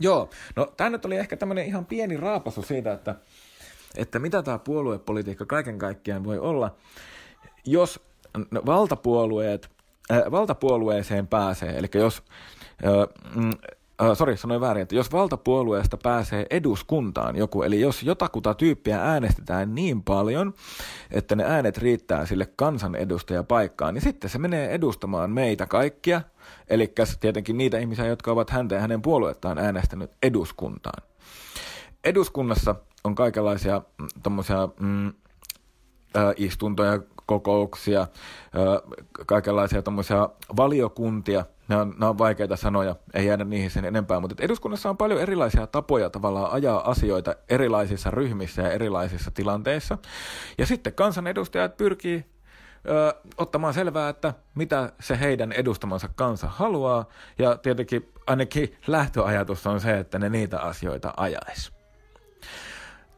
Joo, no tämä nyt oli ehkä tämmöinen ihan pieni raapasu siitä, että, että mitä tämä puoluepolitiikka kaiken kaikkiaan voi olla, jos valtapuolueet, äh, valtapuolueeseen pääsee, eli jos äh, Uh, sorry, sanoin väärin, että jos valtapuolueesta pääsee eduskuntaan joku, eli jos jotakuta tyyppiä äänestetään niin paljon, että ne äänet riittää sille kansanedustajapaikkaan, niin sitten se menee edustamaan meitä kaikkia, eli tietenkin niitä ihmisiä, jotka ovat häntä ja hänen puoluettaan äänestänyt eduskuntaan. Eduskunnassa on kaikenlaisia mm, tommosia, mm, istuntoja, kokouksia, kaikenlaisia valiokuntia, ne on, ne on vaikeita sanoja, ei jäädä niihin sen enempää, mutta eduskunnassa on paljon erilaisia tapoja tavallaan ajaa asioita erilaisissa ryhmissä ja erilaisissa tilanteissa. Ja sitten kansanedustajat pyrkii ö, ottamaan selvää, että mitä se heidän edustamansa kansa haluaa, ja tietenkin ainakin lähtöajatus on se, että ne niitä asioita ajaisi.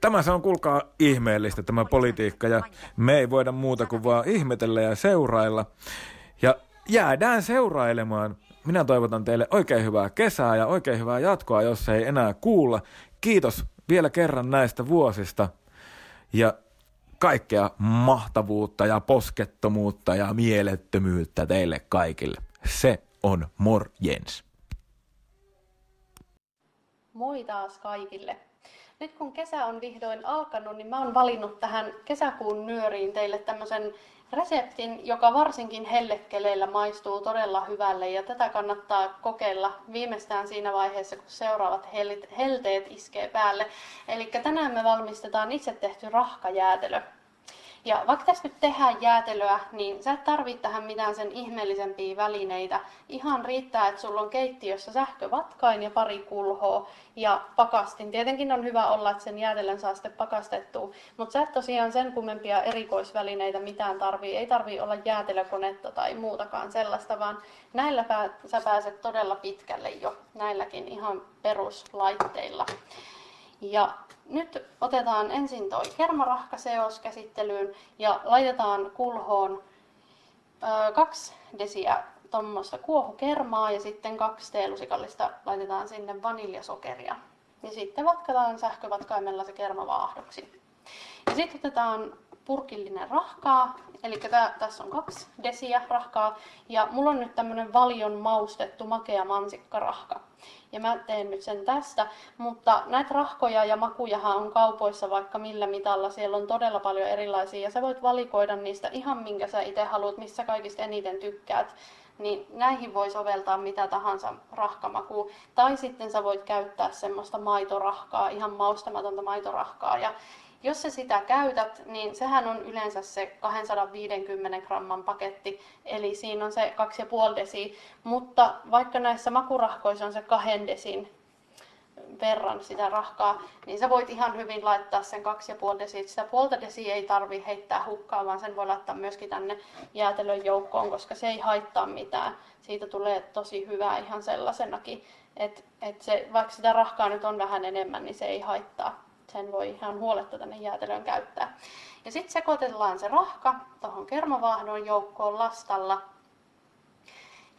Tämä se on, kuulkaa, ihmeellistä tämä politiikka, ja me ei voida muuta kuin vaan ihmetellä ja seurailla. Ja jäädään seurailemaan. Minä toivotan teille oikein hyvää kesää ja oikein hyvää jatkoa, jos ei enää kuulla. Kiitos vielä kerran näistä vuosista. Ja kaikkea mahtavuutta ja poskettomuutta ja mielettömyyttä teille kaikille. Se on morjens. Moi taas kaikille. Nyt kun kesä on vihdoin alkanut, niin mä oon valinnut tähän kesäkuun nyöriin teille tämmöisen reseptin, joka varsinkin hellekeleillä maistuu todella hyvälle ja tätä kannattaa kokeilla viimeistään siinä vaiheessa, kun seuraavat helteet iskee päälle. Eli tänään me valmistetaan itse tehty rahkajäätelö. Ja vaikka tässä nyt tehdään jäätelöä, niin sä et tarvitse tähän mitään sen ihmeellisempiä välineitä. Ihan riittää, että sulla on keittiössä sähkövatkain ja pari kulhoa ja pakastin. Tietenkin on hyvä olla, että sen jäätelön saa sitten pakastettua, mutta sä et tosiaan sen kummempia erikoisvälineitä mitään tarvii. Ei tarvii olla jäätelökonetta tai muutakaan sellaista, vaan näillä sä pääset todella pitkälle jo näilläkin ihan peruslaitteilla. Ja nyt otetaan ensin toi kermarahkaseos käsittelyyn ja laitetaan kulhoon ö, kaksi desiä tuommoista kuohukermaa ja sitten kaksi teelusikallista laitetaan sinne vaniljasokeria. Ja sitten vatkataan sähkövatkaimella se kerma vaahdoksi. Ja sitten otetaan purkillinen rahkaa, eli tää, tässä on kaksi desiä rahkaa, ja mulla on nyt tämmönen valion maustettu makea mansikkarahka ja mä teen nyt sen tästä. Mutta näitä rahkoja ja makujahan on kaupoissa vaikka millä mitalla, siellä on todella paljon erilaisia ja sä voit valikoida niistä ihan minkä sä itse haluat, missä kaikista eniten tykkäät. Niin näihin voi soveltaa mitä tahansa rahkamakua. Tai sitten sä voit käyttää semmoista maitorahkaa, ihan maustamatonta maitorahkaa. Ja jos sä sitä käytät, niin sehän on yleensä se 250 gramman paketti, eli siinä on se 2,5 desi, mutta vaikka näissä makurahkoissa on se 2 desin verran sitä rahkaa, niin sä voit ihan hyvin laittaa sen 2,5 desi. Sitä puolta desi ei tarvi heittää hukkaan, vaan sen voi laittaa myöskin tänne jäätelön joukkoon, koska se ei haittaa mitään. Siitä tulee tosi hyvää ihan sellaisenakin, että et se, vaikka sitä rahkaa nyt on vähän enemmän, niin se ei haittaa sen voi ihan huoletta tänne jäätelöön käyttää. Ja sitten sekoitellaan se rahka tuohon kermavaahdon joukkoon lastalla.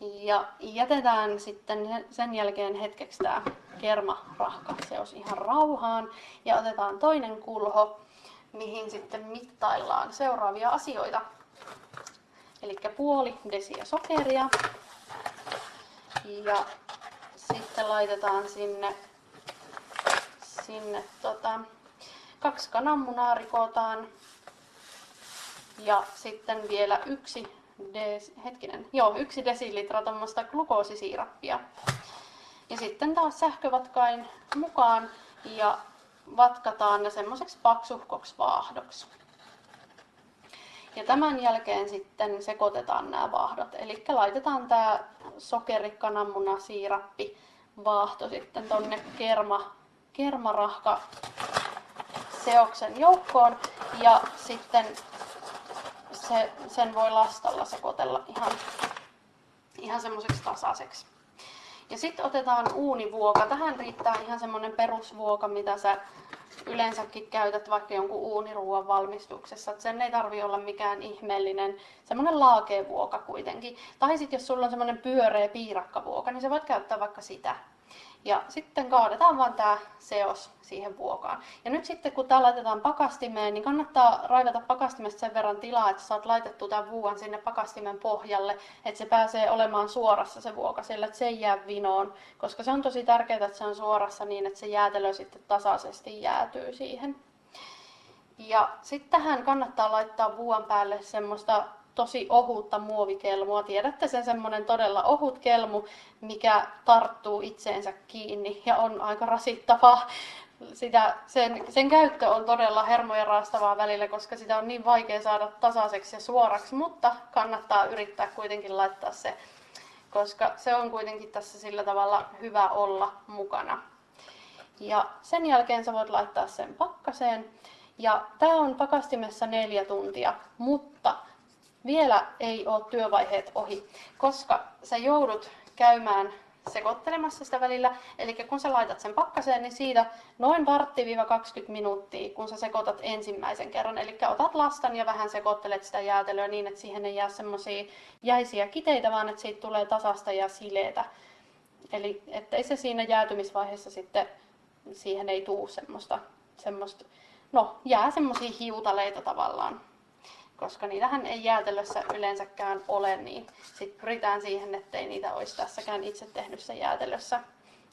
Ja jätetään sitten sen jälkeen hetkeksi tämä kermarahka seos ihan rauhaan. Ja otetaan toinen kulho, mihin sitten mittaillaan seuraavia asioita. Eli puoli desiä sokeria. Ja sitten laitetaan sinne sinne tota, kaksi kananmunaa rikotaan ja sitten vielä yksi, des, hetkinen, joo, yksi desilitra tuommoista glukoosisiirappia. Ja sitten taas sähkövatkain mukaan ja vatkataan ne semmoiseksi paksuhkoksi vaahdoksi. Ja tämän jälkeen sitten sekoitetaan nämä vaahdot. Eli laitetaan tämä sokeri, kananmuna, siirappi, vaahto sitten tonne kerma kermarahka seoksen joukkoon ja sitten se, sen voi lastalla sekoitella ihan, ihan semmoiseksi tasaiseksi. Ja sitten otetaan uunivuoka. Tähän riittää ihan semmoinen perusvuoka, mitä sä yleensäkin käytät vaikka jonkun uuniruuan valmistuksessa. Et sen ei tarvi olla mikään ihmeellinen, semmoinen laakevuoka kuitenkin. Tai sitten jos sulla on semmoinen pyöreä piirakkavuoka, niin sä voit käyttää vaikka sitä. Ja sitten kaadetaan vaan tämä seos siihen vuokaan. Ja nyt sitten kun tämä laitetaan pakastimeen, niin kannattaa raivata pakastimesta sen verran tilaa, että saat laitettua tämän vuokan sinne pakastimen pohjalle, että se pääsee olemaan suorassa se vuoka sillä, että se ei jää vinoon. Koska se on tosi tärkeää, että se on suorassa niin, että se jäätelö sitten tasaisesti jäätyy siihen. Ja sitten tähän kannattaa laittaa vuon päälle semmoista tosi ohutta muovikelmua. Tiedätte sen semmoinen todella ohut kelmu, mikä tarttuu itseensä kiinni ja on aika rasittavaa sitä, sen, sen käyttö on todella hermojen raastavaa välillä, koska sitä on niin vaikea saada tasaiseksi ja suoraksi, mutta kannattaa yrittää kuitenkin laittaa se, koska se on kuitenkin tässä sillä tavalla hyvä olla mukana. Ja sen jälkeen sä voit laittaa sen pakkaseen. Ja tämä on pakastimessa neljä tuntia, mutta vielä ei ole työvaiheet ohi, koska sä joudut käymään sekoittelemassa sitä välillä. Eli kun sä laitat sen pakkaseen, niin siitä noin vartti-20 minuuttia, kun sä sekoitat ensimmäisen kerran. Eli otat lastan ja vähän sekoittelet sitä jäätelöä niin, että siihen ei jää semmoisia jäisiä kiteitä, vaan että siitä tulee tasasta ja sileitä. Eli ettei se siinä jäätymisvaiheessa sitten, siihen ei tuu semmoista, semmoista no jää semmoisia hiutaleita tavallaan koska niitähän ei jäätelössä yleensäkään ole, niin sitten pyritään siihen, ettei niitä olisi tässäkään itse tehdyssä jäätelössä.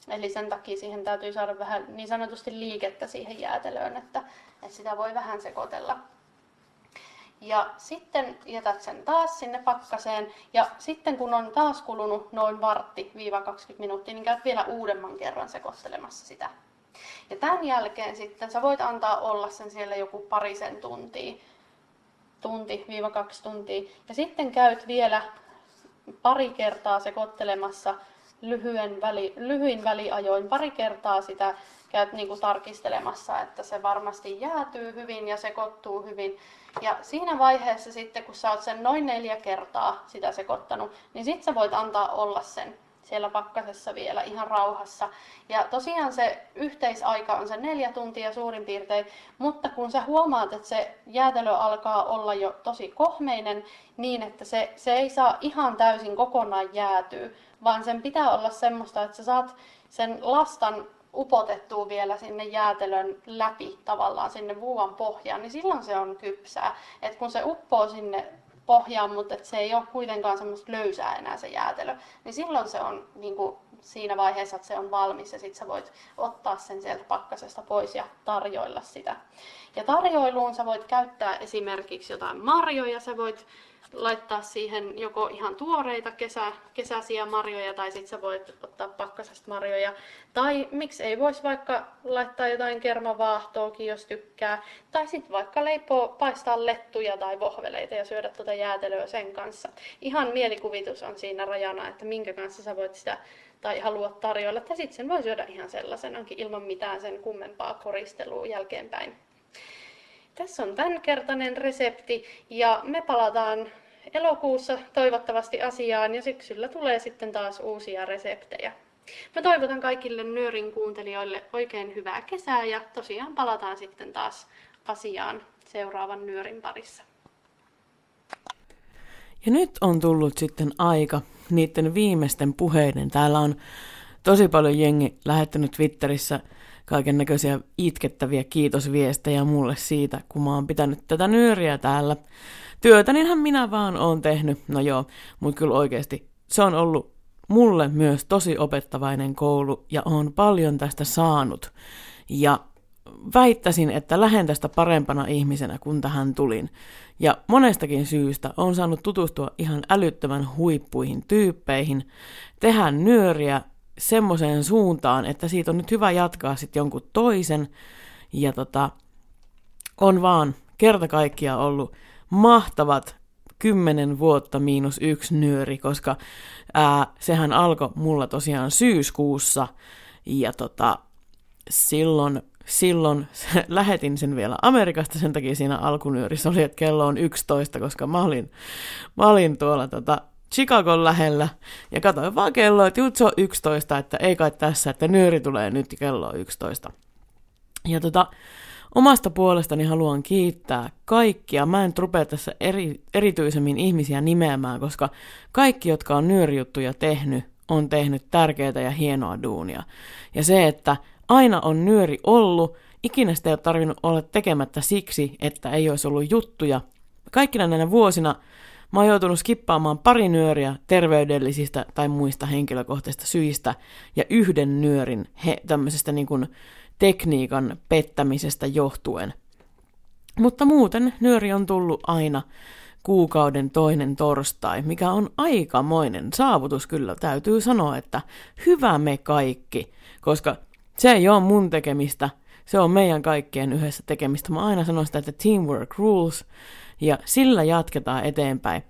Eli sen takia siihen täytyy saada vähän niin sanotusti liikettä siihen jäätelöön, että, että sitä voi vähän sekoitella. Ja sitten jätät sen taas sinne pakkaseen. Ja sitten kun on taas kulunut noin vartti 20 minuuttia, niin käyt vielä uudemman kerran sekoittelemassa sitä. Ja tämän jälkeen sitten sä voit antaa olla sen siellä joku parisen tuntia tunti-kaksi tuntia. Ja sitten käyt vielä pari kertaa sekoittelemassa lyhyen, väli, lyhyin väliajoin, pari kertaa sitä käyt niin kuin tarkistelemassa, että se varmasti jäätyy hyvin ja sekoittuu hyvin. Ja siinä vaiheessa sitten, kun sä oot sen noin neljä kertaa sitä sekoittanut, niin sitten sä voit antaa olla sen siellä pakkasessa vielä ihan rauhassa. Ja tosiaan se yhteisaika on se neljä tuntia suurin piirtein, mutta kun sä huomaat, että se jäätelö alkaa olla jo tosi kohmeinen, niin että se, se ei saa ihan täysin kokonaan jäätyä, vaan sen pitää olla semmoista, että sä saat sen lastan upotettua vielä sinne jäätelön läpi tavallaan sinne vuovan pohjaan, niin silloin se on kypsää. Et kun se uppoo sinne pohjaan, mutta että se ei ole kuitenkaan semmoista löysää enää se jäätelö, niin silloin se on niin kuin siinä vaiheessa, että se on valmis ja sitten sä voit ottaa sen sieltä pakkasesta pois ja tarjoilla sitä. Ja tarjoiluun sä voit käyttää esimerkiksi jotain marjoja, sä voit laittaa siihen joko ihan tuoreita kesä, kesäisiä marjoja tai sitten sä voit ottaa pakkasesta marjoja. Tai miksi ei voisi vaikka laittaa jotain kermavaahtoakin, jos tykkää. Tai sitten vaikka leipoo, paistaa lettuja tai vohveleita ja syödä tuota jäätelöä sen kanssa. Ihan mielikuvitus on siinä rajana, että minkä kanssa sä voit sitä tai haluat tarjoilla. Tai sitten sen voi syödä ihan sellaisenakin ilman mitään sen kummempaa koristelua jälkeenpäin. Tässä on tämänkertainen resepti ja me palataan elokuussa toivottavasti asiaan ja syksyllä tulee sitten taas uusia reseptejä. Mä toivotan kaikille Nyörin kuuntelijoille oikein hyvää kesää ja tosiaan palataan sitten taas asiaan seuraavan Nyörin parissa. Ja nyt on tullut sitten aika niiden viimeisten puheiden. Täällä on tosi paljon jengi lähettänyt Twitterissä kaiken näköisiä itkettäviä kiitosviestejä mulle siitä, kun mä oon pitänyt tätä nyöriä täällä. Työtäninhän minä vaan oon tehnyt, no joo, mutta kyllä oikeasti se on ollut mulle myös tosi opettavainen koulu ja on paljon tästä saanut. Ja väittäisin, että lähden tästä parempana ihmisenä, kun tähän tulin. Ja monestakin syystä on saanut tutustua ihan älyttömän huippuihin tyyppeihin, tehdä nyöriä semmoiseen suuntaan, että siitä on nyt hyvä jatkaa sitten jonkun toisen. Ja tota, on vaan kerta kaikkiaan ollut mahtavat kymmenen vuotta miinus yksi nyöri, koska ää, sehän alkoi mulla tosiaan syyskuussa ja tota, silloin, silloin lähetin sen vielä Amerikasta, sen takia siinä alkunyörissä oli, että kello on 11, koska mä olin, mä olin tuolla tota, Chicagon lähellä ja katsoin vaan kelloa, että se on 11, että ei kai tässä, että nyöri tulee nyt kello on 11. Ja tota, omasta puolestani haluan kiittää kaikkia. Mä en rupea tässä eri, erityisemmin ihmisiä nimeämään, koska kaikki, jotka on nyörijuttuja tehnyt, on tehnyt tärkeää ja hienoa duunia. Ja se, että aina on nyöri ollut, ikinä sitä ei ole tarvinnut olla tekemättä siksi, että ei olisi ollut juttuja. Kaikkina näinä vuosina Mä oon joutunut skippaamaan pari nyöriä terveydellisistä tai muista henkilökohtaisista syistä ja yhden nyörin he, tämmöisestä niin kuin tekniikan pettämisestä johtuen. Mutta muuten nyöri on tullut aina kuukauden toinen torstai, mikä on aikamoinen saavutus kyllä, täytyy sanoa, että hyvä me kaikki, koska se ei ole mun tekemistä, Se on meidän kaikkien yhdessä tekemistä. Mä aina sanon sitä, että teamwork rules, ja sillä jatketaan eteenpäin.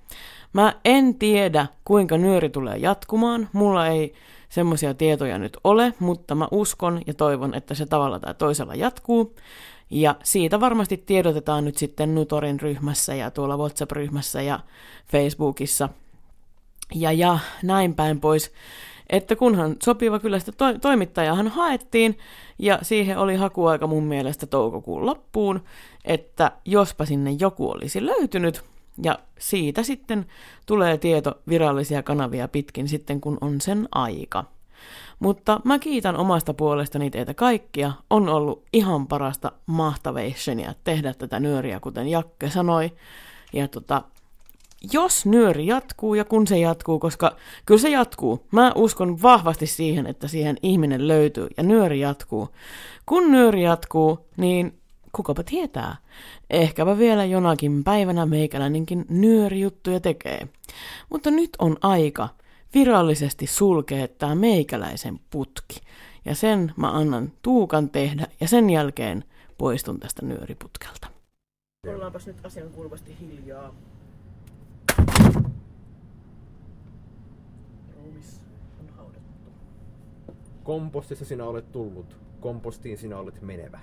Mä en tiedä, kuinka nyöri tulee jatkumaan. Mulla ei semmoisia tietoja nyt ole, mutta mä uskon ja toivon, että se tavalla tai toisella jatkuu. Ja siitä varmasti tiedotetaan nyt sitten Nutorin ryhmässä ja tuolla WhatsApp-ryhmässä ja Facebookissa ja, ja näin päin pois. Että kunhan sopiva kyllä sitä to- toimittajahan haettiin ja siihen oli hakuaika mun mielestä toukokuun loppuun, että jospa sinne joku olisi löytynyt ja siitä sitten tulee tieto virallisia kanavia pitkin sitten kun on sen aika. Mutta mä kiitän omasta puolestani teitä kaikkia. On ollut ihan parasta mahtavationia tehdä tätä nyöriä, kuten Jakke sanoi. Ja tota, jos nyöri jatkuu ja kun se jatkuu, koska kyllä se jatkuu. Mä uskon vahvasti siihen, että siihen ihminen löytyy ja nyöri jatkuu. Kun nyöri jatkuu, niin kukapa tietää. Ehkäpä vielä jonakin päivänä meikäläinenkin nyörijuttuja tekee. Mutta nyt on aika virallisesti sulkee tämä meikäläisen putki. Ja sen mä annan Tuukan tehdä ja sen jälkeen poistun tästä nyöriputkelta. Ollaanpas nyt asian kuuluvasti hiljaa. Ruumis on haudattu. Kompostissa sinä olet tullut, kompostiin sinä olet menevä.